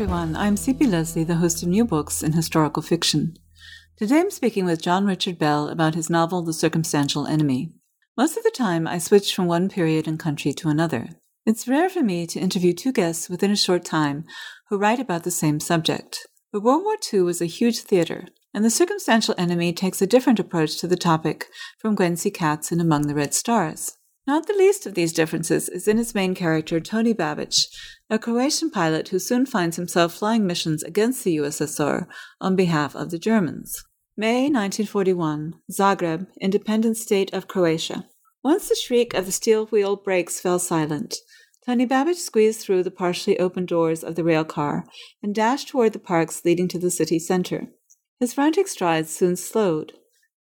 Everyone. I'm C.P. Lesley, the host of New Books in Historical Fiction. Today I'm speaking with John Richard Bell about his novel The Circumstantial Enemy. Most of the time, I switch from one period and country to another. It's rare for me to interview two guests within a short time who write about the same subject. But World War II was a huge theater, and The Circumstantial Enemy takes a different approach to the topic from Gwen C. Katz Among the Red Stars. Not the least of these differences is in its main character, Tony Babic, a Croatian pilot who soon finds himself flying missions against the USSR on behalf of the Germans. May 1941, Zagreb, independent state of Croatia. Once the shriek of the steel wheel brakes fell silent, Tony Babic squeezed through the partially open doors of the rail car and dashed toward the parks leading to the city center. His frantic strides soon slowed,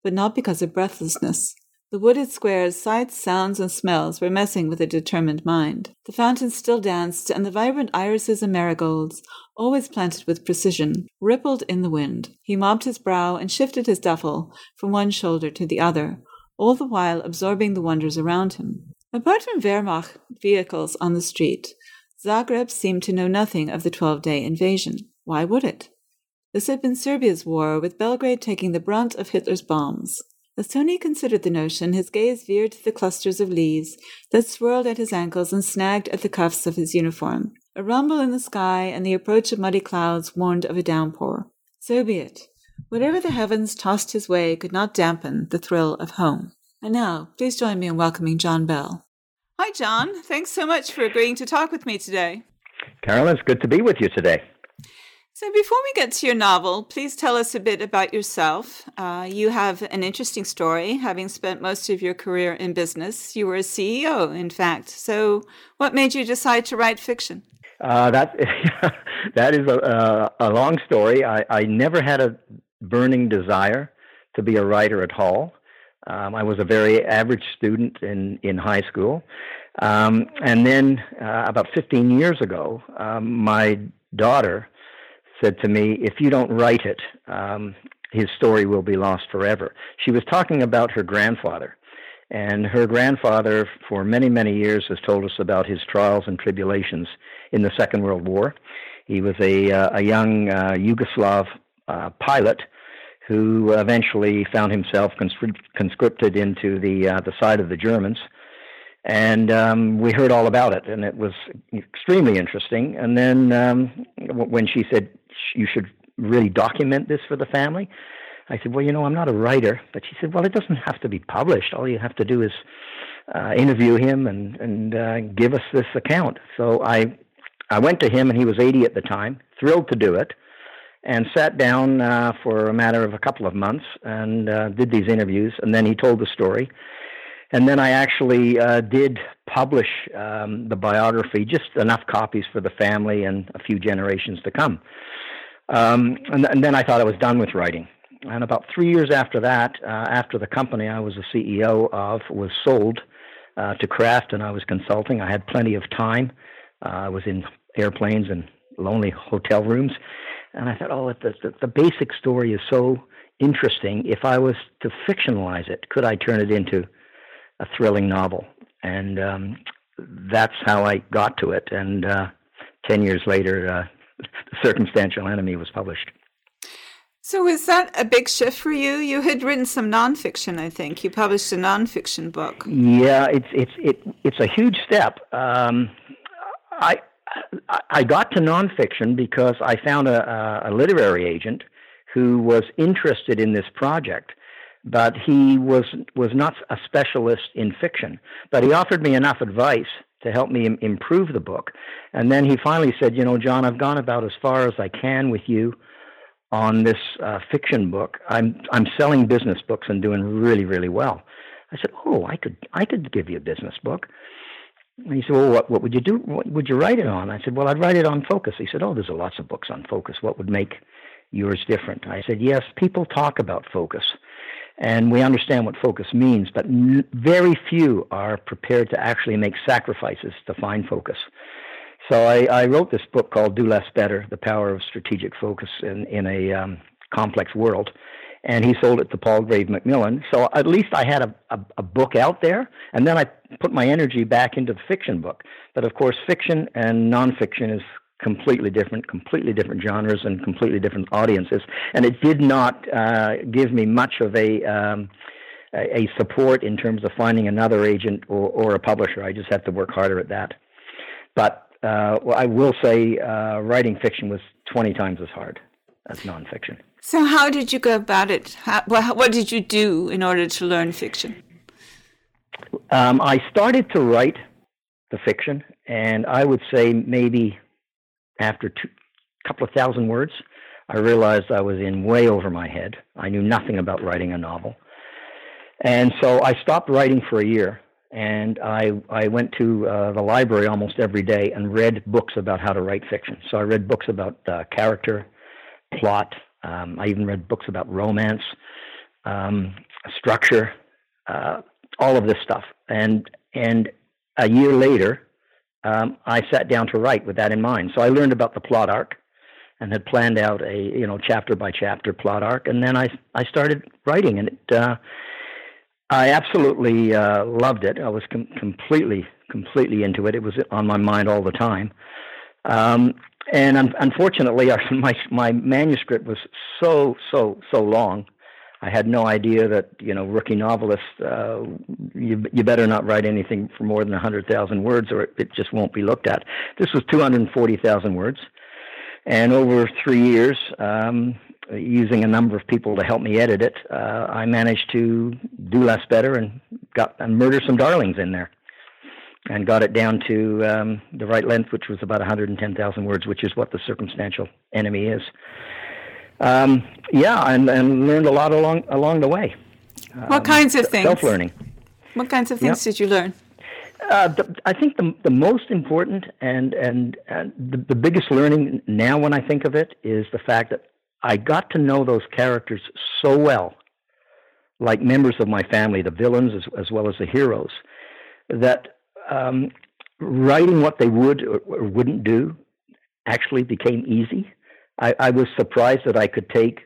but not because of breathlessness. The wooded square's sights, sounds, and smells were messing with a determined mind. The fountains still danced, and the vibrant irises and marigolds, always planted with precision, rippled in the wind. He mopped his brow and shifted his duffel from one shoulder to the other, all the while absorbing the wonders around him. Apart from Wehrmacht vehicles on the street, Zagreb seemed to know nothing of the 12 day invasion. Why would it? This had been Serbia's war, with Belgrade taking the brunt of Hitler's bombs. As Tony considered the notion, his gaze veered to the clusters of leaves that swirled at his ankles and snagged at the cuffs of his uniform. A rumble in the sky and the approach of muddy clouds warned of a downpour. So be it. Whatever the heavens tossed his way could not dampen the thrill of home. And now, please join me in welcoming John Bell. Hi, John. Thanks so much for agreeing to talk with me today. Carolyn, it's good to be with you today. So, before we get to your novel, please tell us a bit about yourself. Uh, you have an interesting story, having spent most of your career in business. You were a CEO, in fact. So, what made you decide to write fiction? Uh, that that is a, a long story. I, I, never had a burning desire to be a writer at all. Um, I was a very average student in in high school, um, and then uh, about 15 years ago, um, my daughter said to me, If you don't write it, um, his story will be lost forever. She was talking about her grandfather. And her grandfather, for many, many years, has told us about his trials and tribulations in the Second World War. He was a, uh, a young uh, Yugoslav uh, pilot who eventually found himself conscripted into the, uh, the side of the Germans and um, we heard all about it, and it was extremely interesting. And then um, when she said you should really document this for the family, I said, well, you know, I'm not a writer, but she said, well, it doesn't have to be published. All you have to do is uh, interview him and and uh, give us this account. So I I went to him, and he was 80 at the time, thrilled to do it, and sat down uh, for a matter of a couple of months and uh, did these interviews. And then he told the story and then I actually uh, did publish um, the biography, just enough copies for the family and a few generations to come. Um, and, and, then I thought I was done with writing. And about three years after that, uh, after the company I was the CEO of was sold uh, to Kraft and I was consulting, I had plenty of time. Uh, I was in airplanes and lonely hotel rooms. And I thought, oh, the, the, the basic story is so interesting. If I was to fictionalize it, could I turn it into a thrilling novel, and um, that's how I got to it. And uh, ten years later, uh, "The Circumstantial Enemy" was published. So, was that a big shift for you? You had written some nonfiction, I think. You published a nonfiction book. Yeah, it's it's it, it's a huge step. Um, I I got to nonfiction because I found a, a literary agent who was interested in this project but he was was not a specialist in fiction. But he offered me enough advice to help me Im- improve the book. And then he finally said, "You know, John, I've gone about as far as I can with you on this uh, fiction book. I'm I'm selling business books and doing really really well." I said, "Oh, I could I could give you a business book." And he said, "Well, what what would you do? What would you write it on?" I said, "Well, I'd write it on focus." He said, "Oh, there's lots of books on focus. What would make yours different?" I said, "Yes, people talk about focus, and we understand what focus means, but n- very few are prepared to actually make sacrifices to find focus." So I, I wrote this book called "Do Less Better: The Power of Strategic Focus in in a um, Complex World." and he sold it to Palgrave Macmillan. So at least I had a, a, a, book out there, and then I put my energy back into the fiction book. But of course, fiction and nonfiction is completely different, completely different genres and completely different audiences. And it did not uh, give me much of a um, a support in terms of finding another agent or, or a publisher. I just had to work harder at that. But uh, well, I will say, uh, writing fiction was 20 times as hard as nonfiction. So, how did you go about it? How, what did you do in order to learn fiction? Um, I started to write the fiction, and I would say maybe after a couple of thousand words, I realized I was in way over my head. I knew nothing about writing a novel. And so I stopped writing for a year, and I, I went to uh, the library almost every day and read books about how to write fiction. So I read books about uh, character, plot, um, I even read books about romance, um, structure, uh, all of this stuff. And and a year later, um, I sat down to write with that in mind. So I learned about the plot arc, and had planned out a you know chapter by chapter plot arc, and then I I started writing, and it. Uh, I absolutely uh, loved it. I was com- completely, completely into it. It was on my mind all the time. Um, and un- unfortunately, our, my my manuscript was so so so long. I had no idea that you know rookie novelists uh, you you better not write anything for more than hundred thousand words or it, it just won't be looked at. This was two hundred forty thousand words, and over three years, um, using a number of people to help me edit it, uh, I managed to do less better and got and murder some darlings in there and got it down to um, the right length, which was about 110,000 words, which is what the circumstantial enemy is. Um, yeah, and, and learned a lot along along the way. What um, kinds of things? Self learning. What kinds of things yep. did you learn? Uh, the, I think the the most important and and, and the, the biggest learning now when I think of it is the fact that I got to know those characters so well, like members of my family, the villains as, as well as the heroes, that um, writing what they would or, or, wouldn't do actually became easy. I, I, was surprised that I could take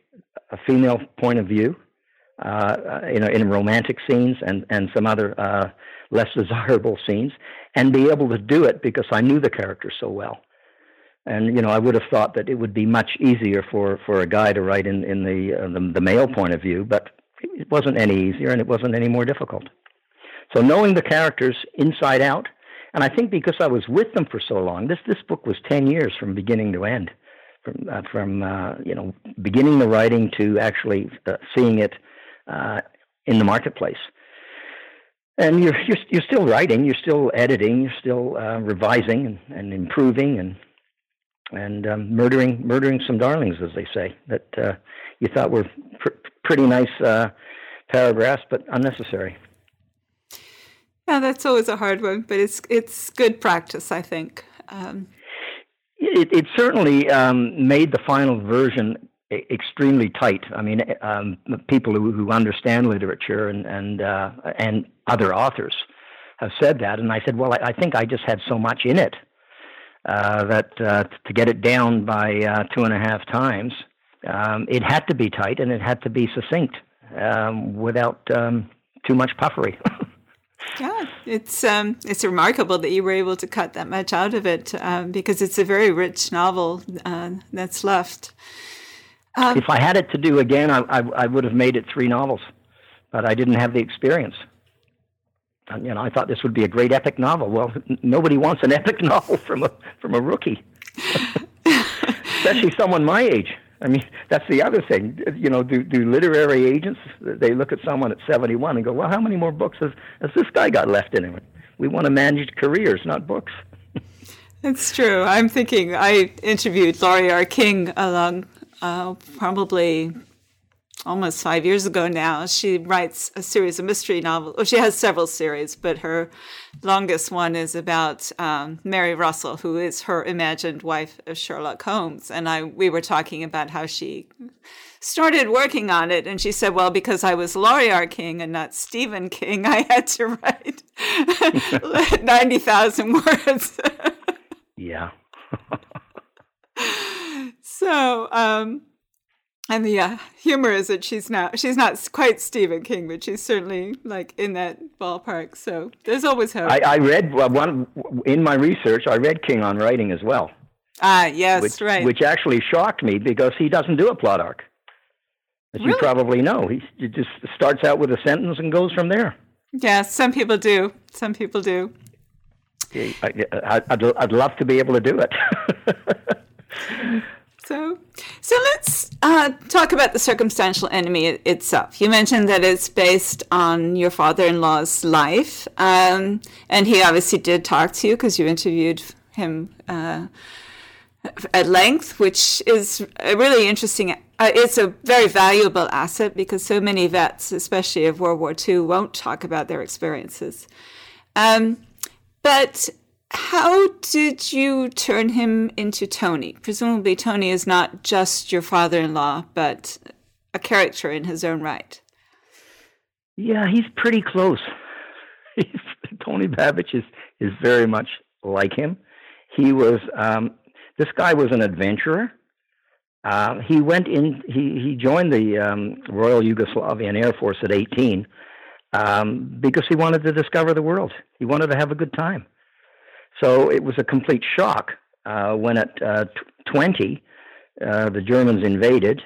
a female point of view, uh, you know, in romantic scenes and and some other uh, less desirable scenes, and be able to do it because I knew the character so well. And you know, I would have thought that it would be much easier for, for a guy to write in in the, uh, the the male point of view, but it wasn't any easier, and it wasn't any more difficult. So knowing the characters inside out, and I think because I was with them for so long, this this book was ten years from beginning to end, from uh, from uh, you know beginning the writing to actually uh, seeing it uh, in the marketplace. And you're, you're you're still writing, you're still editing, you're still uh, revising and, and improving and and um, murdering murdering some darlings, as they say, that uh, you thought were pr- pretty nice paragraphs, but unnecessary. Yeah, that's always a hard one, but it's it's good practice, I think. Um, it, it, certainly um, made the final version extremely tight. I mean, um, people who, who, understand literature and and uh, and other authors have said that, and I said, well, I, I think I just had so much in it uh, that uh, to get it down by uh, two and a half times, um, it had to be tight and it had to be succinct um, without um, too much puffery. Yeah, it's um, it's remarkable that you were able to cut that much out of it um, because it's a very rich novel uh, that's left. Um, if I had it to do again, I, I, I, would have made it three novels, but I didn't have the experience. And, you know, I thought this would be a great epic novel. Well, n- nobody wants an epic novel from a from a rookie, especially someone my age. I mean, that's the other thing. You know, do, do literary agents, they look at someone at 71 and go, well, how many more books has, has this guy got left in him? We want to manage careers, not books. It's true. I'm thinking, I interviewed Laurie R. King along uh, probably almost five years ago now. She writes a series of mystery novels. Well, she has several series, but her longest one is about um, Mary Russell, who is her imagined wife of Sherlock Holmes. And I we were talking about how she started working on it, and she said, "Well, because I was Laurie R. King and not Stephen King, I had to write ninety thousand words." yeah. so. Um, and the uh, humor is that she's not she's not quite Stephen King, but she's certainly like in that ballpark. So there's always hope. I, I read one in my research. I read King on writing as well. Ah, yes, which, right. Which actually shocked me because he doesn't do a plot arc. As really? you probably know, he, he just starts out with a sentence and goes from there. Yeah, some people do. Some people do. I, I'd, I'd love to be able to do it. So, so let's uh, talk about the circumstantial enemy itself. You mentioned that it's based on your father-in-law's life, um, and he obviously did talk to you because you interviewed him uh, at length, which is a really interesting. Uh, it's a very valuable asset because so many vets, especially of World War II, won't talk about their experiences. Um, but how did you turn him into Tony? Presumably, Tony is not just your father in law, but a character in his own right. Yeah, he's pretty close. He's, Tony Babic is, is very much like him. He was, um, this guy was an adventurer. Uh, he went in, he, he joined the um, Royal Yugoslavian Air Force at 18 um, because he wanted to discover the world. He wanted to have a good time. So it was a complete shock uh, when at uh, t- 20, uh, the Germans invaded,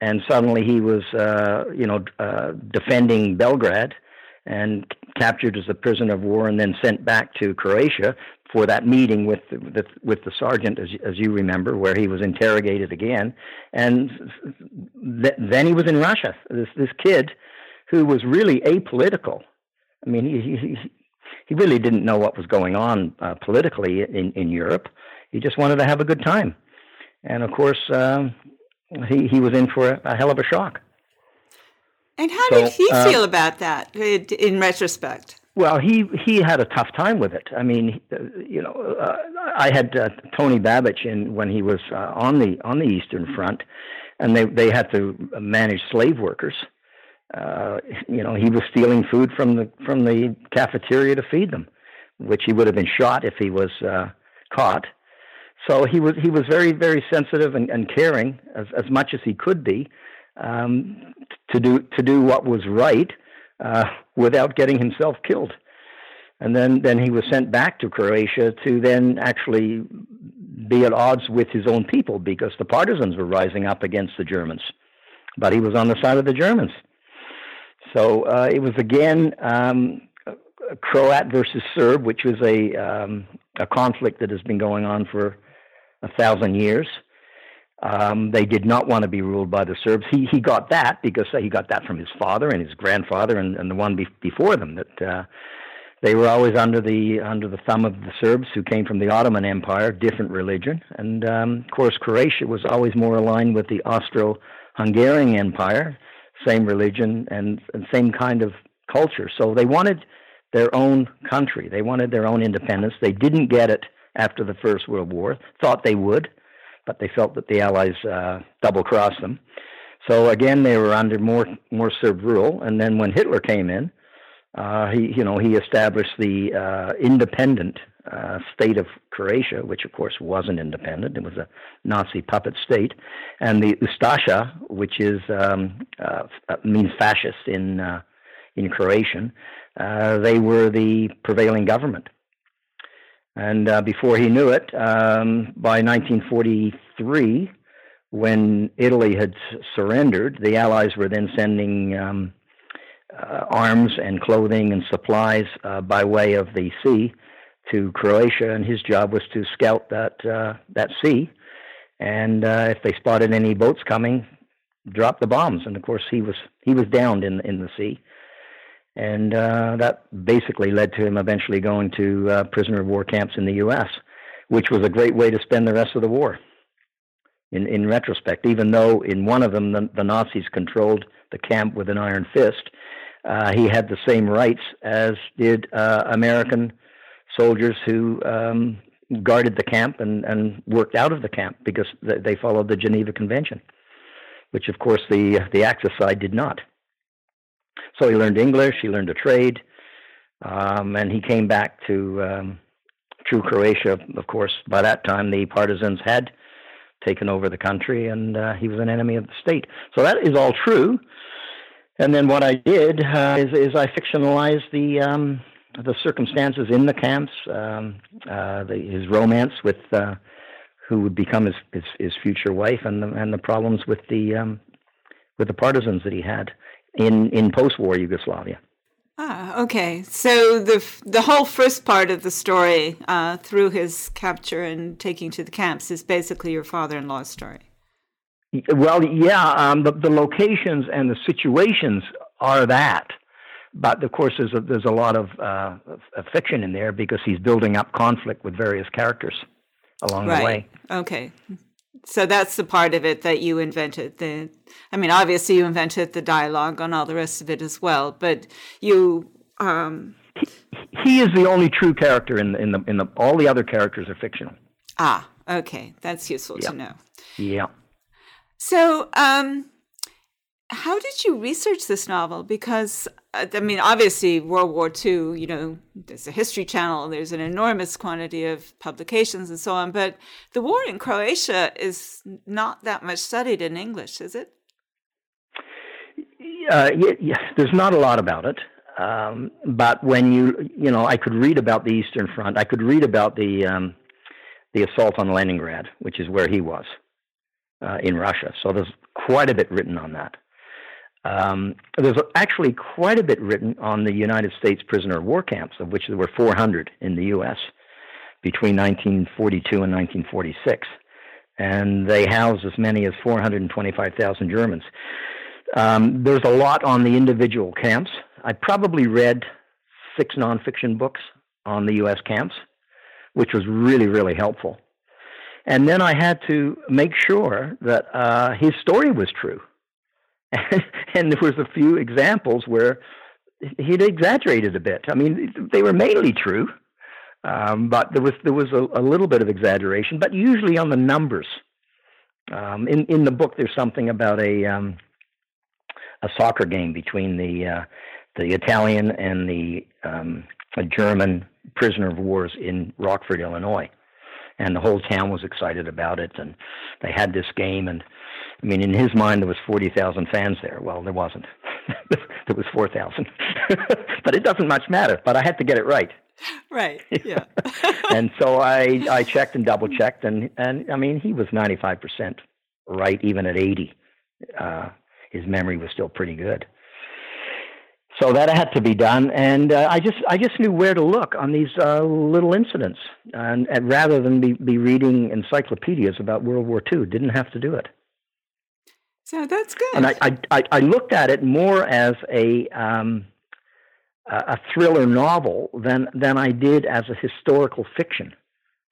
and suddenly he was, uh, you know, uh, defending Belgrade and captured as a prisoner of war and then sent back to Croatia for that meeting with the, with, with the sergeant, as, as you remember, where he was interrogated again. And th- then he was in Russia. This, this kid who was really apolitical. I mean, he, he, he really didn't know what was going on uh, politically in, in Europe. He just wanted to have a good time. And of course, um, he, he was in for a, a, hell of a shock. And how so, did he uh, feel about that in retrospect? Well, he he had a tough time with it. I mean, you know, uh, I had uh, Tony Babic in when he was uh, on the on the Eastern Front, and they they had to manage slave workers, uh, you know, he was stealing food from the from the cafeteria to feed them, which he would have been shot if he was uh, caught. So he was he was very very sensitive and, and caring as as much as he could be um, to do to do what was right uh, without getting himself killed. And then then he was sent back to Croatia to then actually be at odds with his own people because the partisans were rising up against the Germans, but he was on the side of the Germans. So uh, it was again um, Croat versus Serb, which was a um, a conflict that has been going on for a thousand years. Um, they did not want to be ruled by the Serbs. He he got that because he got that from his father and his grandfather and, and the one be- before them. That uh, they were always under the under the thumb of the Serbs, who came from the Ottoman Empire, different religion, and um, of course Croatia was always more aligned with the Austro-Hungarian Empire, same religion and, and same kind of culture. So they wanted their own country. They wanted their own independence. They didn't get it after the First World War. Thought they would, but they felt that the Allies uh, double crossed them. So again, they were under more more Serb rule. And then when Hitler came in, uh, he you know he established the uh, independent uh, state of Croatia, which of course wasn't independent. It was a Nazi puppet state, and the Ustasha, which is um, uh, means fascist in uh, in Croatian. Uh, they were the prevailing government. And uh, before he knew it, um, by 1943, when Italy had surrendered, the Allies were then sending um, uh, arms and clothing and supplies by way of the sea to Croatia, and his job was to scout that uh, that sea, and uh, if they spotted any boats coming, drop the bombs. And of course, he was he was downed in in the sea, and uh, that basically led to him eventually going to uh, prisoner of war camps in the U.S., which was a great way to spend the rest of the war. in, in retrospect, even though in one of them the, the Nazis controlled the camp with an iron fist. Uh, he had the same rights as did uh, American soldiers who um, guarded the camp and, and worked out of the camp because they followed the Geneva Convention, which of course the the Axis side did not. So he learned English, he learned a trade, um, and he came back to um, true Croatia. Of course, by that time the partisans had taken over the country, and uh, he was an enemy of the state. So that is all true. And then what I did uh, is, is I fictionalized the um, the circumstances in the camps, um, uh, the, his romance with uh, who would become his, his, his future wife, and the, and the problems with the um, with the partisans that he had in in post-war Yugoslavia. Ah, okay. So the the whole first part of the story, uh, through his capture and taking to the camps, is basically your father-in-law's story. Well, yeah, um, the the locations and the situations are that, but of course there's a, there's a lot of, uh, of fiction in there because he's building up conflict with various characters along right. the way. Okay, so that's the part of it that you invented. The, I mean, obviously you invented the dialogue on all the rest of it as well, but you. Um, he, he is the only true character in the, in the in the all the other characters are fictional. Ah, okay, that's useful yeah. to know. Yeah. So, um, how did you research this novel? Because I mean, obviously, World War II. You know, there's a History Channel. There's an enormous quantity of publications and so on. But the war in Croatia is not that much studied in English, is it? Uh, yeah, yeah, there's not a lot about it. Um, but when you, you know, I could read about the Eastern Front. I could read about the um, the assault on Leningrad, which is where he was uh, in Russia. So there's quite a bit written on that. Um, there's actually quite a bit written on the United States prisoner of war camps, of which there were 400 in the U.S. between 1942 and 1946, and they housed as many as 425,000 Germans. Um, there's a lot on the individual camps. I probably read six nonfiction books on the U.S. camps, which was really, really helpful. And then I had to make sure that uh, his story was true and there was a few examples where he'd exaggerated a bit. I mean, they were mainly true, um, but there was there was a, a, little bit of exaggeration, but usually on the numbers. Um, in in the book, there's something about a um, a soccer game between the uh, the Italian and the um, German prisoner of wars in Rockford, Illinois, and the whole town was excited about it, and they had this game and I mean, in his mind, there was 40,000 fans there. Well, there wasn't. there was 4,000. but it doesn't much matter. But I had to get it right. Right. Yeah. and so I I checked and double checked, and and I mean, he was 95% right, even at 80. Uh, his memory was still pretty good. So that had to be done, and uh, I just I just knew where to look on these uh, little incidents, and, and rather than be, be reading encyclopedias about World War II, didn't have to do it. So that's good. And I, I, I looked at it more as a um, a thriller novel than than I did as a historical fiction,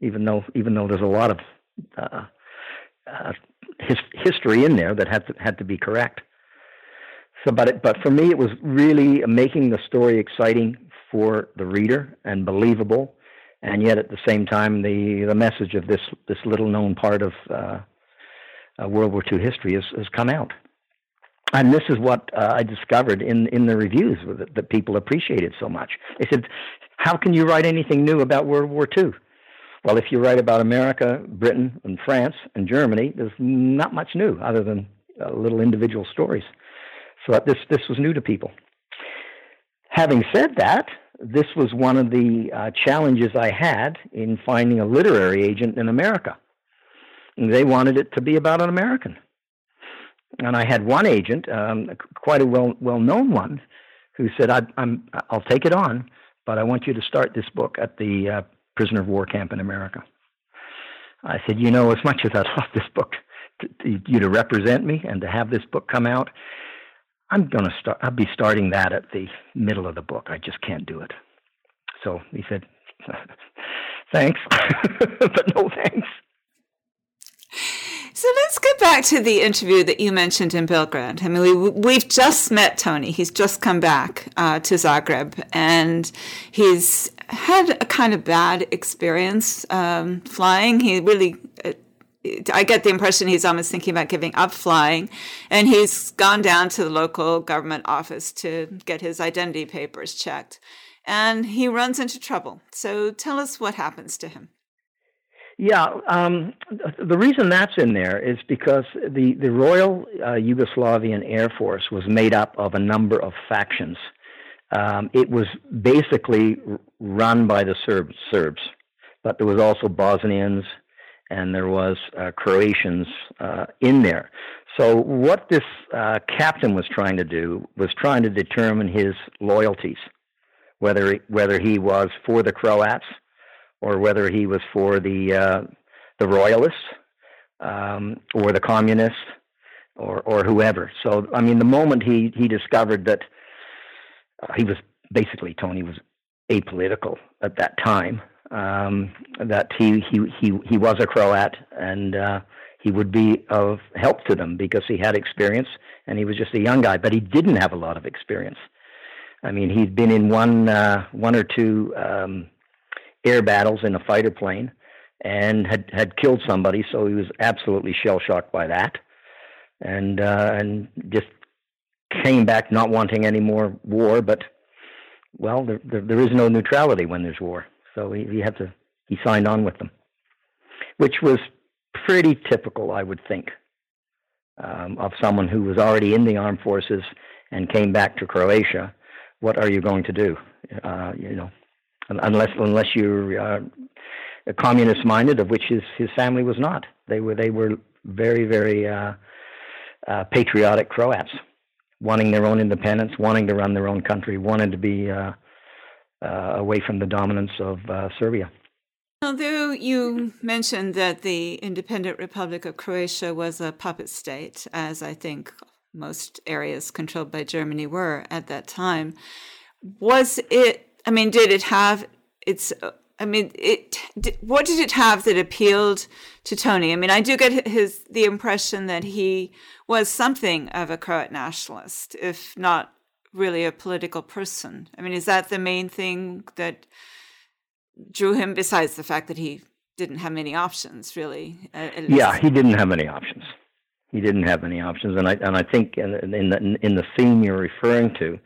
even though even though there's a lot of uh, uh, his, history in there that had to, had to be correct. So, but it, but for me, it was really making the story exciting for the reader and believable, and yet at the same time, the the message of this this little known part of uh, uh, World War II history has, has come out. And this is what uh, I discovered in, in the reviews that, that people appreciated so much. They said, How can you write anything new about World War II? Well, if you write about America, Britain, and France, and Germany, there's not much new other than uh, little individual stories. So this, this was new to people. Having said that, this was one of the uh, challenges I had in finding a literary agent in America they wanted it to be about an American. And I had one agent, um, quite a well well known one, who said, I, am I'll take it on, but I want you to start this book at the uh, prisoner of war camp in America. I said, you know, as much as I'd love this book to, to, you to represent me and to have this book come out, I'm going to start. I'll be starting that at the middle of the book. I just can't do it. So he said, thanks, but no thanks. So let's get back to the interview that you mentioned in Belgrade. I mean, we, we've just met Tony. He's just come back uh, to Zagreb, and he's had a kind of bad experience um, flying. He really. Uh, I get the impression he's almost thinking about giving up flying, and he's gone down to the local government office to get his identity papers checked, and he runs into trouble. So tell us what happens to him. Yeah, um, the reason that's in there is because the, the Royal uh, Yugoslavian Air Force was made up of a number of factions. Um, it was basically run by the Serbs, Serbs, but there was also Bosnians and there was uh, Croatians uh, in there. So what this uh, captain was trying to do was trying to determine his loyalties, whether whether he was for the Croats or whether he was for the uh, the royalists um, or the communists or or whoever. So I mean, the moment he he discovered that uh, he was basically Tony was apolitical at that time, um, that he he he he was a Croat and. Uh, he would be of help to them because he had experience and he was just a young guy, but he didn't have a lot of experience. I mean, he'd been in one uh, one or two um, air battles in a fighter plane and had had killed somebody, so he was absolutely shell shocked by that, and uh, and just came back not wanting any more war. But well, there, there, there is no neutrality when there's war, so he, he had to he signed on with them, which was pretty typical, I would think, um, of someone who was already in the armed forces and came back to Croatia. What are you going to do? Uh, you know, unless unless you're uh, communist minded, of which his his family was not. They were they were very very uh, uh, patriotic Croats, wanting their own independence, wanting to run their own country, wanting to be uh, uh, away from the dominance of uh, Serbia. Although you mentioned that the independent Republic of Croatia was a puppet state, as I think most areas controlled by Germany were at that time, was it I mean, did it have its? I mean, it. What did it have that appealed to Tony? I mean, I do get his the impression that he was something of a Croat nationalist, if not really a political person. I mean, is that the main thing that drew him? Besides the fact that he didn't have many options, really. Uh, yeah, he didn't have many options. He didn't have any options, and I and I think in, in the in the theme you're referring to,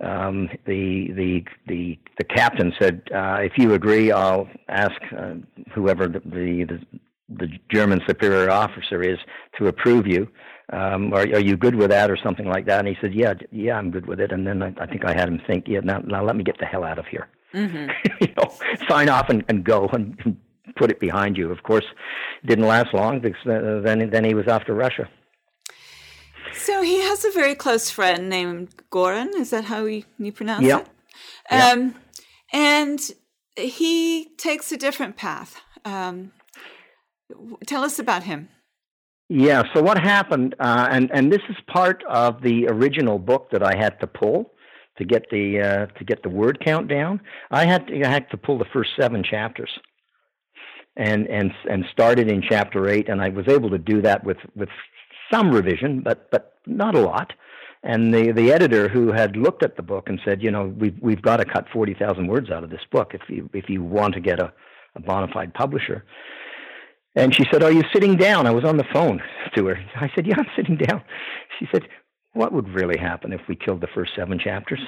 um, the the the the captain said, uh, "If you agree, I'll ask uh, whoever the, the the German superior officer is to approve you. Um, are, are you good with that, or something like that?" And he said, "Yeah, yeah, I'm good with it." And then I, I think I had him think, "Yeah, now now let me get the hell out of here. Mm-hmm. you know, sign off and, and go and, and put it behind you." Of course, didn't last long because then then he was off to Russia. So he has a very close friend named Goran. Is that how you, you pronounce yeah. it? Yeah. Um, and he takes a different path. Um, tell us about him. Yeah. So what happened, uh, and and this is part of the original book that I had to pull to get the uh, to get the word count down. I had to, I had to pull the first seven chapters, and and and started in chapter eight, and I was able to do that with with some revision, but but not a lot. And the the editor who had looked at the book and said, you know, we've we've got to cut forty thousand words out of this book if you if you want to get a, a bona fide publisher. And she said, "Are you sitting down?" I was on the phone to her. I said, "Yeah, I'm sitting down." She said, "What would really happen if we killed the first seven chapters?"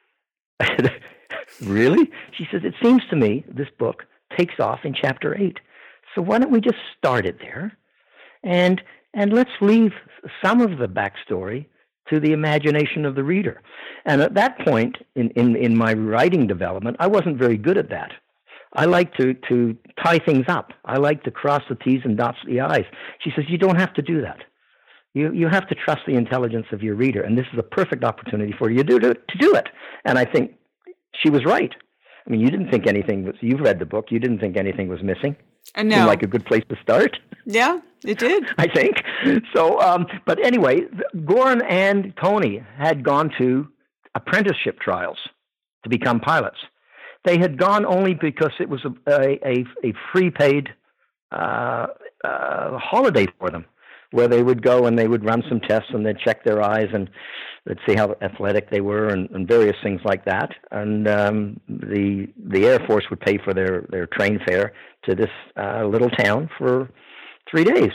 I said, "Really?" She says, "It seems to me this book takes off in chapter eight. So why don't we just start it there, and and let's leave some of the backstory to the imagination of the reader. And at that point in, in, in my writing development, I wasn't very good at that. I like to, to tie things up. I like to cross the T's and dots the I's. She says, You don't have to do that. You, you have to trust the intelligence of your reader, and this is a perfect opportunity for you to, to, to do it. And I think she was right. I mean, you didn't think anything was, you've read the book, you didn't think anything was missing. I know. like a good place to start. Yeah, it did. I think. So, um, but anyway, Goran and Tony had gone to apprenticeship trials to become pilots. They had gone only because it was a, a, a free paid uh, uh, holiday for them, where they would go and they would run some tests and they'd check their eyes and they'd see how athletic they were and, and various things like that. And um, the the Air Force would pay for their their train fare to this uh, little town for three days.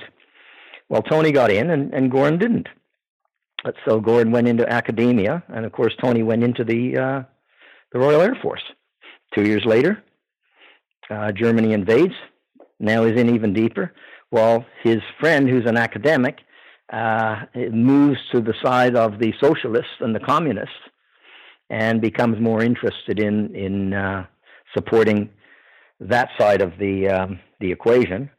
Well, Tony got in and, and Goran didn't. So Goran went into academia, and of course Tony went into the uh, the Royal Air Force. Two years later, uh, Germany invades. Now he's in even deeper. Well, his friend, who's an academic, uh, moves to the side of the socialists and the communists, and becomes more interested in in uh, supporting that side of the um, the equation,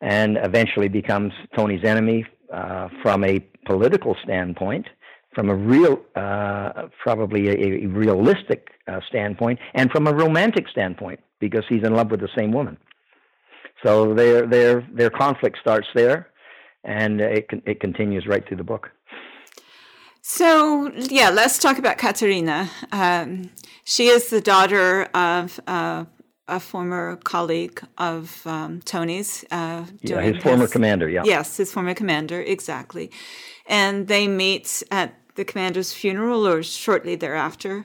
and eventually becomes Tony's enemy uh, from a political standpoint, from a real, uh, probably a, a realistic uh, standpoint, and from a romantic standpoint, because he's in love with the same woman. So their their their conflict starts there, and it it continues right through the book. So yeah, let's talk about Katerina. Um, she is the daughter of uh, a former colleague of um, Tony's. Uh, yeah, his, his former commander. Yeah. Yes, his former commander. Exactly, and they meet at the commander's funeral or shortly thereafter.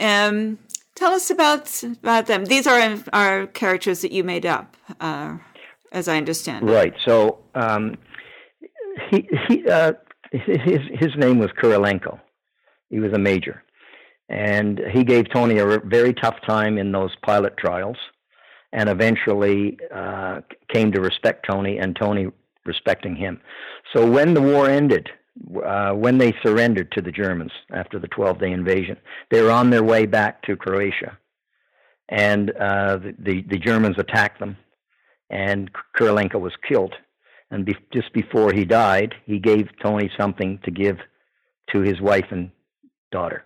Um, tell us about about them. These are are characters that you made up, uh, as I understand. Right. So um, he he uh, his his name was Kirilenko. He was a major and he gave Tony a very tough time in those pilot trials, and eventually uh, came to respect Tony, and Tony respecting him. So when the war ended, uh, when they surrendered to the Germans after the 12-day invasion, they were on their way back to Croatia, and uh, the, the, the Germans attacked them, and Kirilenko was killed. And be- just before he died, he gave Tony something to give to his wife and daughter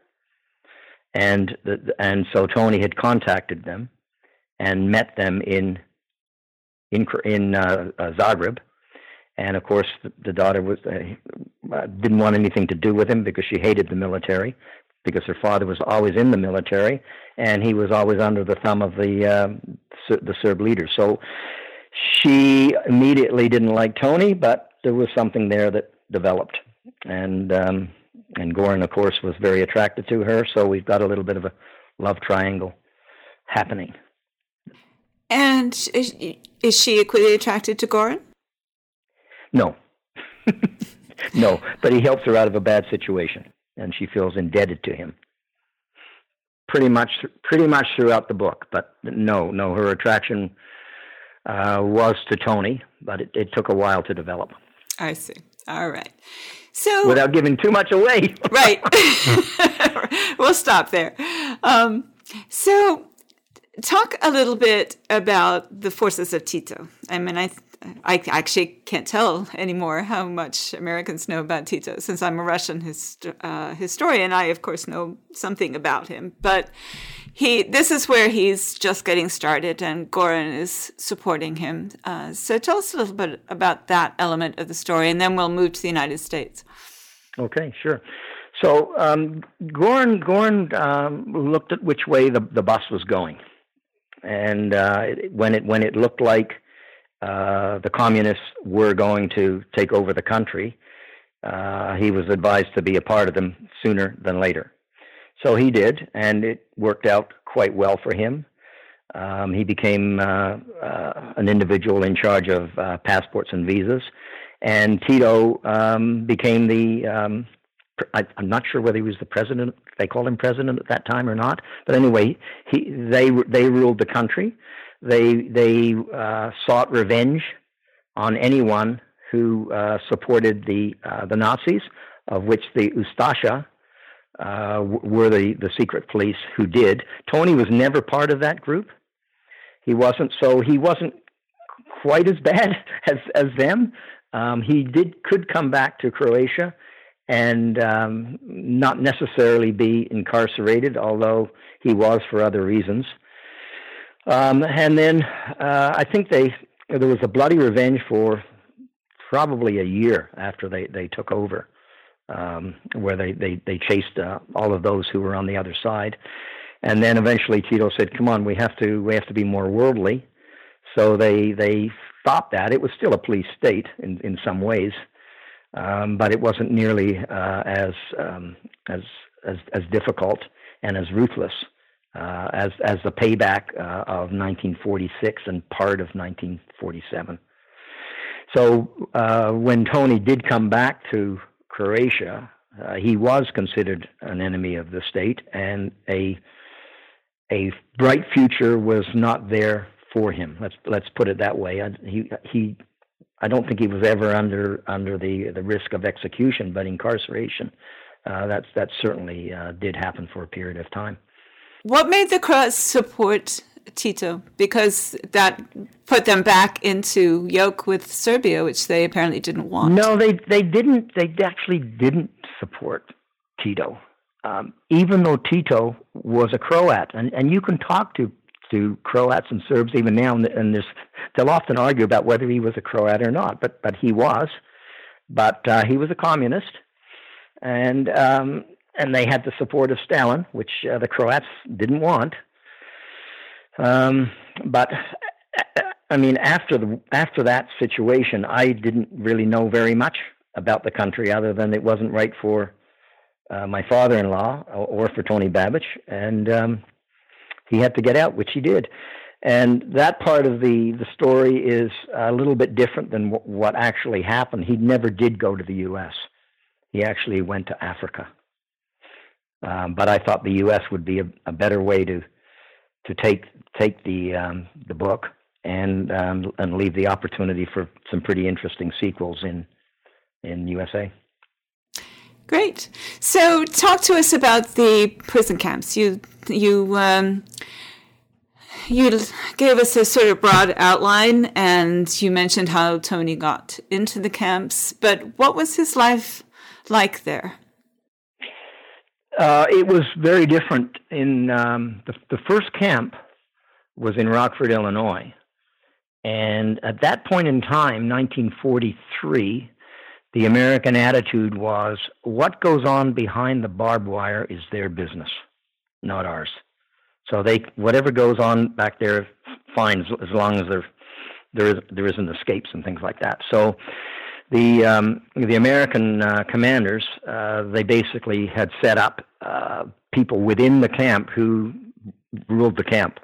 and the, and so Tony had contacted them and met them in in in uh, uh, Zagreb, and of course the, the daughter was uh, didn't want anything to do with him because she hated the military because her father was always in the military and he was always under the thumb of the uh, the Serb leaders. So she immediately didn't like Tony, but there was something there that developed, and um, and Goran, of course, was very attracted to her. So we've got a little bit of a love triangle happening. And is, is she equally attracted to Goran? No. no, but he helps her out of a bad situation, and she feels indebted to him. Pretty much, pretty much throughout the book. But no, no, her attraction uh, was to Tony, but it, it took a while to develop. I see. All right. So without giving too much away. right. we'll stop there. Um, so talk a little bit about the forces of Tito. I mean, I I actually can't tell anymore how much Americans know about Tito since I'm a Russian hist- uh, historian. I, of course, know something about him, but he this is where he's just getting started, and Goran is supporting him. Uh, so tell us a little bit about that element of the story, and then we'll move to the United States. Okay, sure. So um, Goran Goran um, looked at which way the, the bus was going, and uh, when it when it looked like uh, the communists were going to take over the country, uh, he was advised to be a part of them sooner than later. So he did, and it worked out quite well for him. Um, he became uh, uh an individual in charge of uh, passports and visas, and Tito um, became the. Um, I, am not sure whether he was the president. They called him president at that time or not. But anyway, he they they ruled the country. They they uh, sought revenge on anyone who uh, supported the uh, the Nazis, of which the Ustasha uh, were the the secret police who did. Tony was never part of that group. He wasn't, so he wasn't quite as bad as as them. Um, he did could come back to Croatia and um, not necessarily be incarcerated, although he was for other reasons. Um, and then uh, I think they there was a bloody revenge for probably a year after they, they took over, um, where they they they chased uh, all of those who were on the other side, and then eventually Tito said, "Come on, we have to we have to be more worldly." So they they stop that. It was still a police state in, in some ways, um, but it wasn't nearly uh, as, um, as, as, as difficult and as ruthless uh, as, as the payback uh, of 1946 and part of 1947. So uh, when Tony did come back to Croatia, uh, he was considered an enemy of the state, and a a bright future was not there for him. Let's let's put it that way. I, he he, I don't think he was ever under under the the risk of execution, but incarceration. Uh, that's that certainly uh, did happen for a period of time. What made the Croats support Tito? Because that put them back into yoke with Serbia, which they apparently didn't want. No, they they didn't. They actually didn't support Tito, um, even though Tito was a Croat, and and you can talk to to Croats and Serbs even now, and this, they'll often argue about whether he was a Croat or not, but but he was, but uh, he was a communist, and um, and they had the support of Stalin, which uh, the Croats didn't want. Um, but I mean, after the after that situation, I didn't really know very much about the country other than it wasn't right for uh, my father-in-law or for Tony Babic, and um, he had to get out, which he did. And that part of the, the story is a little bit different than w- what actually happened. He never did go to the U.S. He actually went to Africa. Um, but I thought the U.S. would be a, a, better way to to take take the um, the book and um, and leave the opportunity for some pretty interesting sequels in in USA. Great. So, talk to us about the prison camps. You you um, you gave us a sort of broad outline, and you mentioned how Tony got into the camps. But what was his life like there? Uh, it was very different. In um, the, the first camp was in Rockford, Illinois, and at that point in time, 1943, the American attitude was, "What goes on behind the barbed wire is their business, not ours." So they whatever goes on back there, fine as long as there there is there isn't escapes and things like that. So the um, the American uh, commanders uh, they basically had set up uh, people within the camp who ruled the camp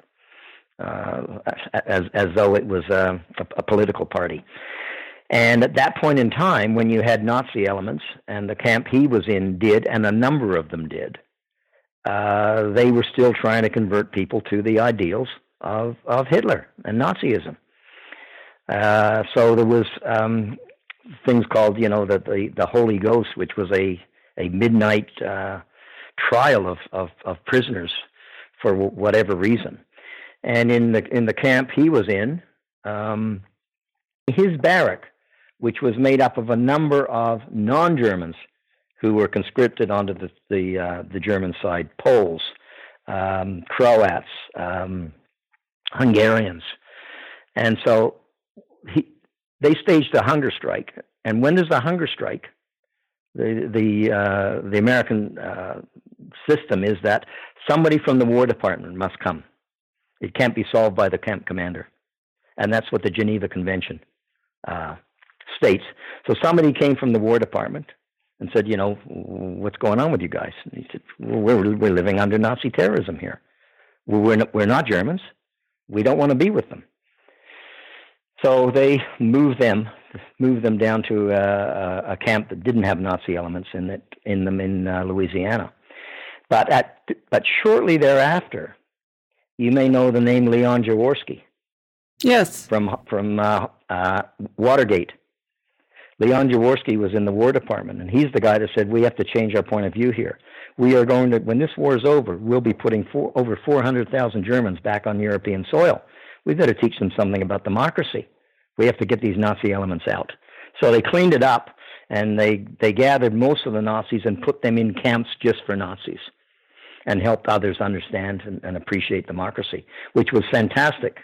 uh, as as though it was a, a, political party. And at that point in time, when you had Nazi elements, and the camp he was in did, and a number of them did, uh, they were still trying to convert people to the ideals of of Hitler and Nazism. Uh, so there was um, things called, you know, the, the, the Holy Ghost, which was a, a midnight uh, trial of, of, of prisoners for w- whatever reason. And in the, in the camp he was in, um, his barrack, which was made up of a number of non Germans who were conscripted onto the, the, uh, the German side Poles, um, Croats, um, Hungarians. And so he, they staged a hunger strike. And when does the hunger strike? The the uh, the American uh, system is that somebody from the War Department must come. It can't be solved by the camp commander, and that's what the Geneva Convention uh, states. So somebody came from the War Department and said, you know, what's going on with you guys? And he said, we're we're living under Nazi terrorism here. We're not, we're not Germans. We don't want to be with them. So they moved them, moved them down to uh, a camp that didn't have Nazi elements in it in them in uh, Louisiana. But at but shortly thereafter, you may know the name Leon Jaworski. Yes. From from uh, uh, Watergate. Leon Jaworski was in the War Department, and he's the guy that said we have to change our point of view here. We are going to, when this war is over, we'll be putting four, over 400,000 Germans back on European soil. We've got to teach them something about democracy. We have to get these Nazi elements out. So they cleaned it up and they, they gathered most of the Nazis and put them in camps just for Nazis and helped others understand and, and appreciate democracy, which was fantastic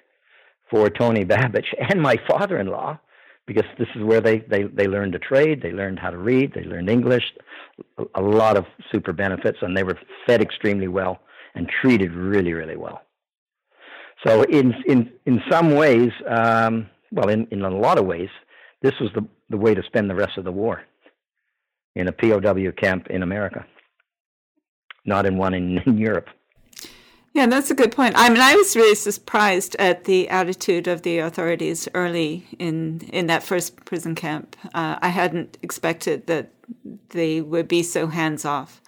for Tony Babic and my father in law because this is where they, they, they learned to trade, they learned how to read, they learned English, a lot of super benefits, and they were fed extremely well and treated really, really well. So in in in some ways, um, well, in, in a lot of ways, this was the, the way to spend the rest of the war in a POW camp in America, not in one in, in Europe. Yeah, that's a good point. I mean, I was really surprised at the attitude of the authorities early in in that first prison camp. Uh, I hadn't expected that they would be so hands off.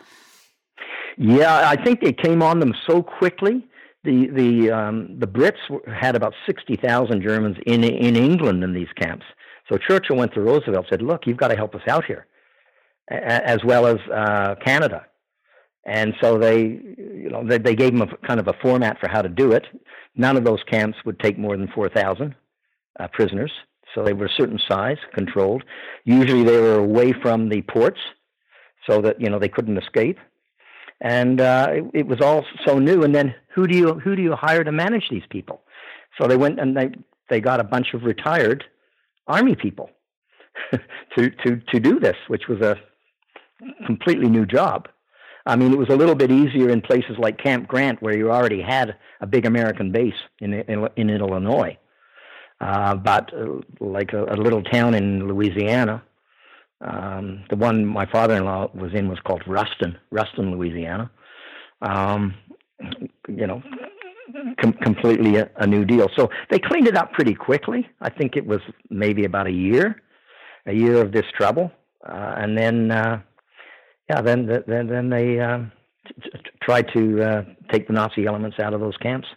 Yeah, I think they came on them so quickly. The the um, the Brits had about sixty thousand Germans in in England in these camps. So Churchill went to Roosevelt, said, "Look, you've got to help us out here, as well as uh, Canada." And so they, you know, they, they gave them a kind of a format for how to do it. None of those camps would take more than 4,000 uh, prisoners. So they were a certain size, controlled. Usually they were away from the ports so that, you know, they couldn't escape. And uh, it, it was all so new. And then who do you, who do you hire to manage these people? So they went and they, they got a bunch of retired army people to, to, to do this, which was a completely new job. I mean, it was a little bit easier in places like Camp Grant, where you already had a big American base in in, in Illinois. Uh, but uh, like a, a, little town in Louisiana, um, the one my father-in-law was in was called Ruston, Ruston, Louisiana. Um, you know, com- completely a, a, new deal. So they cleaned it up pretty quickly. I think it was maybe about a year, a year of this trouble, uh, and then uh, yeah, then then then they um, t- t- tried to uh, take the Nazi elements out of those camps.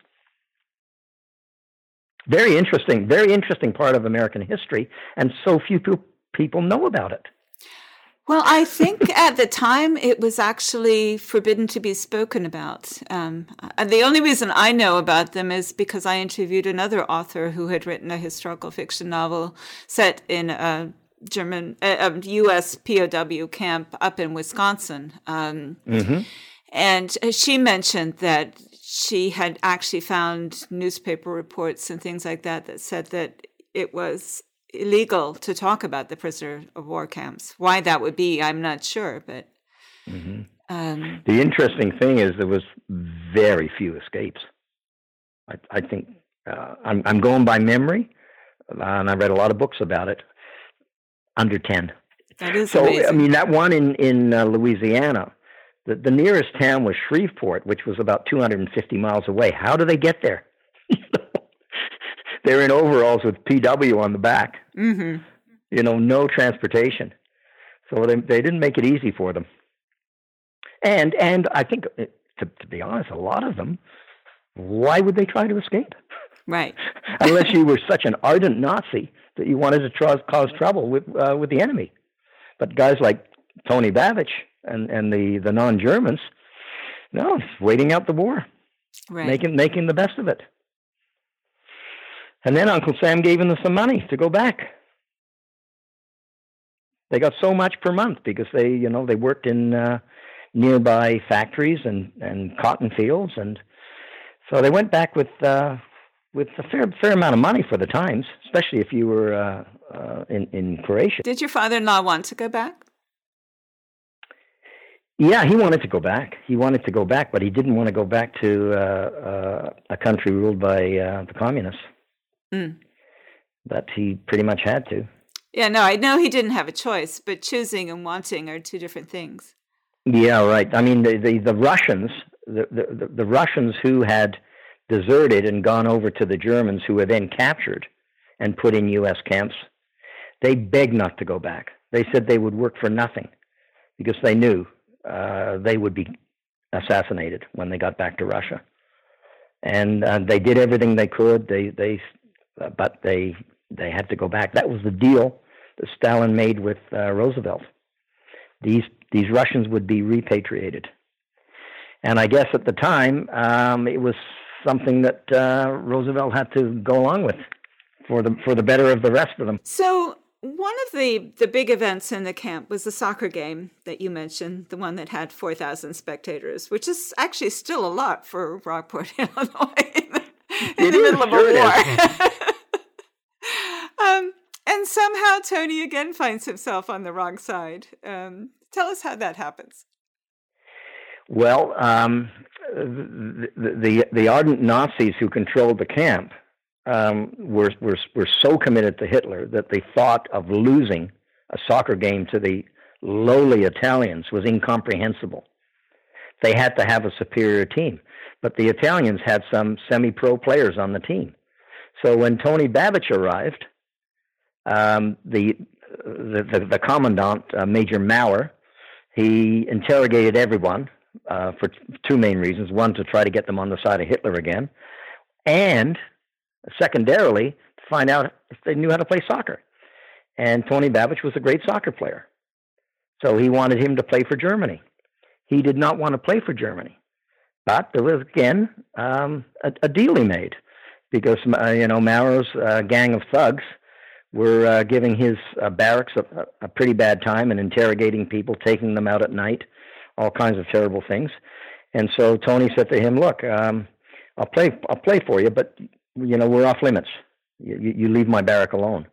Very interesting, very interesting part of American history, and so few people know about it. Well, I think at the time it was actually forbidden to be spoken about. Um, the only reason I know about them is because I interviewed another author who had written a historical fiction novel set in a German, uh, U.S. POW camp up in Wisconsin. Um, mm-hmm. And she mentioned that she had actually found newspaper reports and things like that that said that it was illegal to talk about the prisoner of war camps. Why that would be, I'm not sure, but. Mm-hmm. Um, the interesting thing is there was very few escapes. I, I think uh, I'm, I'm going by memory, uh, and I read a lot of books about it under 10. That is so, amazing. I mean, that one in, in uh, Louisiana, the, the nearest town was Shreveport, which was about 250 miles away. How do they get there? They're in overalls with PW on the back. Mm-hmm. You know, no transportation. So they, they didn't make it easy for them. And, and I think, uh, to, to be honest, a lot of them, why would they try to escape? Right. Unless you were such an ardent Nazi that you wanted to tr- cause trouble with uh, with the enemy. But guys like Tony Babic and, and the, the non Germans, no, waiting out the war, right. making making the best of it. And then Uncle Sam gave them some money to go back. They got so much per month because they, you know, they worked in uh, nearby factories and, and cotton fields, and so they went back with uh, with a fair fair amount of money for the times, especially if you were uh, uh, in in Croatia. Did your father-in-law want to go back? Yeah, he wanted to go back. He wanted to go back, but he didn't want to go back to uh, uh a country ruled by uh, the communists. Mm. But he pretty much had to. Yeah, no, I know he didn't have a choice, but choosing and wanting are two different things. Yeah, right. I mean, the the, the Russians, the, the the Russians who had deserted and gone over to the Germans, who were then captured and put in U.S. camps, they begged not to go back. They said they would work for nothing because they knew uh, they would be assassinated when they got back to Russia. And uh, they did everything they could. They they, uh, but they they had to go back. That was the deal that Stalin made with uh, Roosevelt. These these Russians would be repatriated. And I guess at the time, um, it was something that uh, Roosevelt had to go along with for the for the better of the rest of them. So one of the the big events in the camp was the soccer game that you mentioned, the one that had four thousand spectators, which is actually still a lot for Rockport, Illinois, in the, in the middle of a war. um, and somehow Tony again finds himself on the wrong side. Um, tell us how that happens. Well, um, the, the, the ardent Nazis who controlled the camp um, were, were, were so committed to Hitler that they thought of losing a soccer game to the lowly Italians was incomprehensible. They had to have a superior team, but the Italians had some semi pro players on the team. So when Tony Babic arrived, um, the, the, the, the, commandant, uh, Major Maurer, he interrogated everyone uh, for two main reasons. One, to try to get them on the side of Hitler again, and secondarily, to find out if they knew how to play soccer. And Tony Babic was a great soccer player. So he wanted him to play for Germany. He did not want to play for Germany. But there was, again, um, a, a, deal he made because, uh, you know, Maurer's uh, gang of thugs were uh, giving his uh, barracks a, a pretty bad time and interrogating people, taking them out at night, all kinds of terrible things. And so Tony said to him, "Look, um, I'll play, I'll play for you, but you know we're off limits. You, you leave my barrack alone."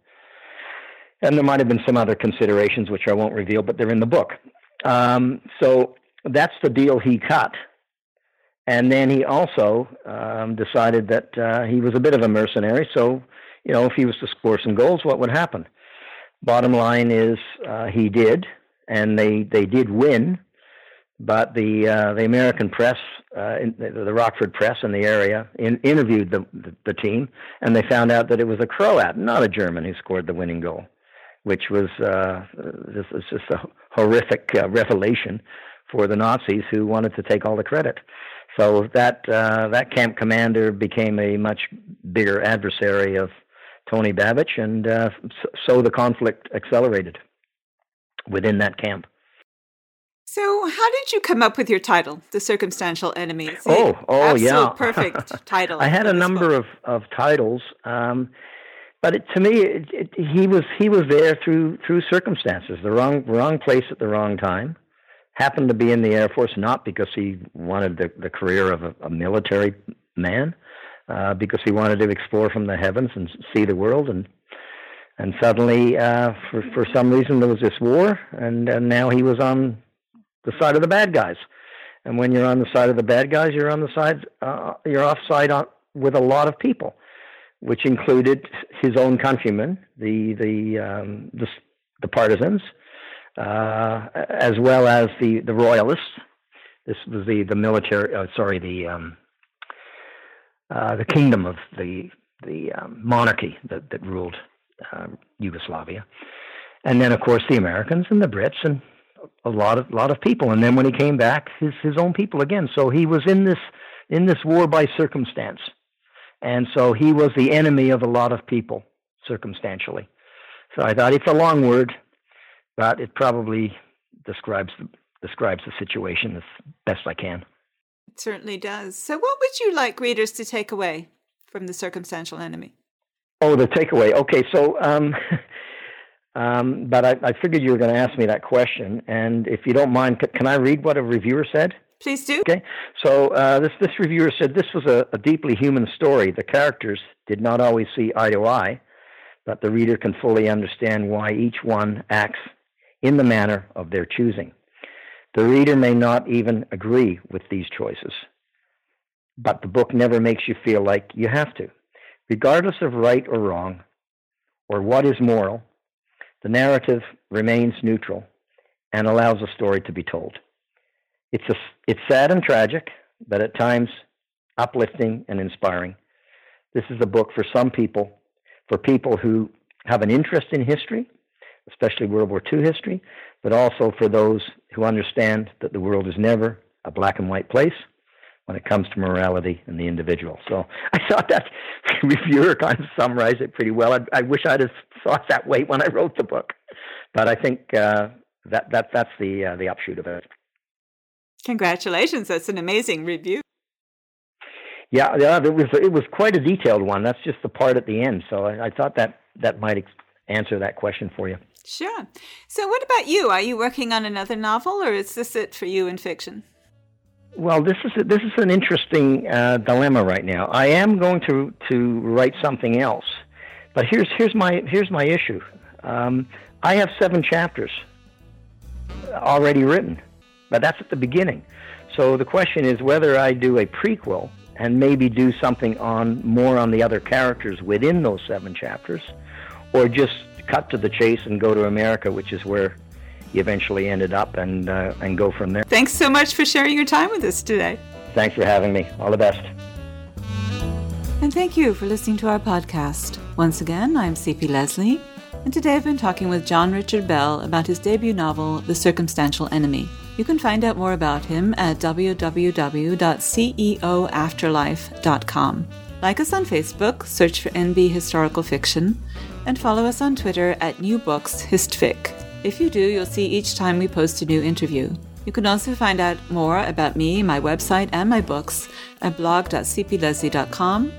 And there might have been some other considerations which I won't reveal, but they're in the book. Um, so that's the deal he cut. And then he also um, decided that uh, he was a bit of a mercenary. So, you know, if he was to score some goals, what would happen? Bottom line is uh, he did, and they, they did win. But the uh, the American press, uh, the, the, Rockford press in the area, in, interviewed the, the, the team, and they found out that it was a Croat, not a German, who scored the winning goal, which was uh, this is just a horrific uh, revelation for the Nazis who wanted to take all the credit. So that uh, that camp commander became a much bigger adversary of Tony Babic, and uh, so the conflict accelerated within that camp. So, how did you come up with your title, "The Circumstantial Enemy"? It's oh, oh, yeah, perfect title. I had a number of of titles, um, but it, to me, it, it, he was he was there through through circumstances, the wrong wrong place at the wrong time happened to be in the Air Force not because he wanted the, the career of a, a military man, uh, because he wanted to explore from the heavens and see the world. And and suddenly, uh, for for some reason, there was this war, and, and now he was on the side of the bad guys. And when you're on the side of the bad guys, you're on the side uh, you're offside on, with a lot of people, which included his own countrymen, the the um, the, the partisans uh, as well as the, the royalists. This was the the military. Uh, sorry, the um, uh, the kingdom of the the um, monarchy that that ruled uh, Yugoslavia, and then of course the Americans and the Brits and a lot of lot of people. And then when he came back, his his own people again. So he was in this in this war by circumstance, and so he was the enemy of a lot of people circumstantially. So I thought it's a long word, but it probably describes describes the situation as best I can. It certainly does. So, what would you like readers to take away from the circumstantial enemy? Oh, the takeaway. Okay, so, um, um, but I, I, figured you were going to ask me that question, and if you don't mind, can I read what a reviewer said? Please do. Okay, so uh, this this reviewer said this was a, a deeply human story. The characters did not always see eye to eye, but the reader can fully understand why each one acts in the manner of their choosing. The reader may not even agree with these choices, but the book never makes you feel like you have to. Regardless of right or wrong, or what is moral, the narrative remains neutral and allows a story to be told. It's, a, it's sad and tragic, but at times uplifting and inspiring. This is a book for some people, for people who have an interest in history especially World War II history, but also for those who understand that the world is never a black and white place when it comes to morality and the individual. So I thought that reviewer kind of summarized it pretty well. I, I wish I'd have thought that way when I wrote the book, but I think uh, that that that's the uh, the upshoot of it. Congratulations! That's an amazing review. Yeah, yeah, it was it was quite a detailed one. That's just the part at the end. So I, I thought that that might ex- answer that question for you. Sure. So, what about you? Are you working on another novel, or is this it for you in fiction? Well, this is a, this is an interesting uh, dilemma right now. I am going to to write something else, but here's here's my here's my issue. Um, I have seven chapters already written, but that's at the beginning. So the question is whether I do a prequel and maybe do something on more on the other characters within those seven chapters, or just cut to the chase and go to America, which is where you eventually ended up, and uh, and go from there. Thanks so much for sharing your time with us today. Thanks for having me. All the best. And thank you for listening to our podcast. Once again, I'm C.P. Lesley, and today I've been talking with John Richard Bell about his debut novel, The Circumstantial Enemy. You can find out more about him at www.ceoafterlife.com. Like us on Facebook, search for NB Historical Fiction, and follow us on Twitter at New Books HistFic. If you do, you'll see each time we post a new interview. You can also find out more about me, my website, and my books at blog.cplesley.com,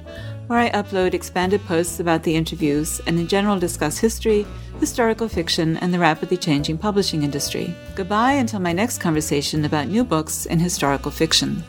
where I upload expanded posts about the interviews and in general discuss history, historical fiction, and the rapidly changing publishing industry. Goodbye until my next conversation about new books in historical fiction.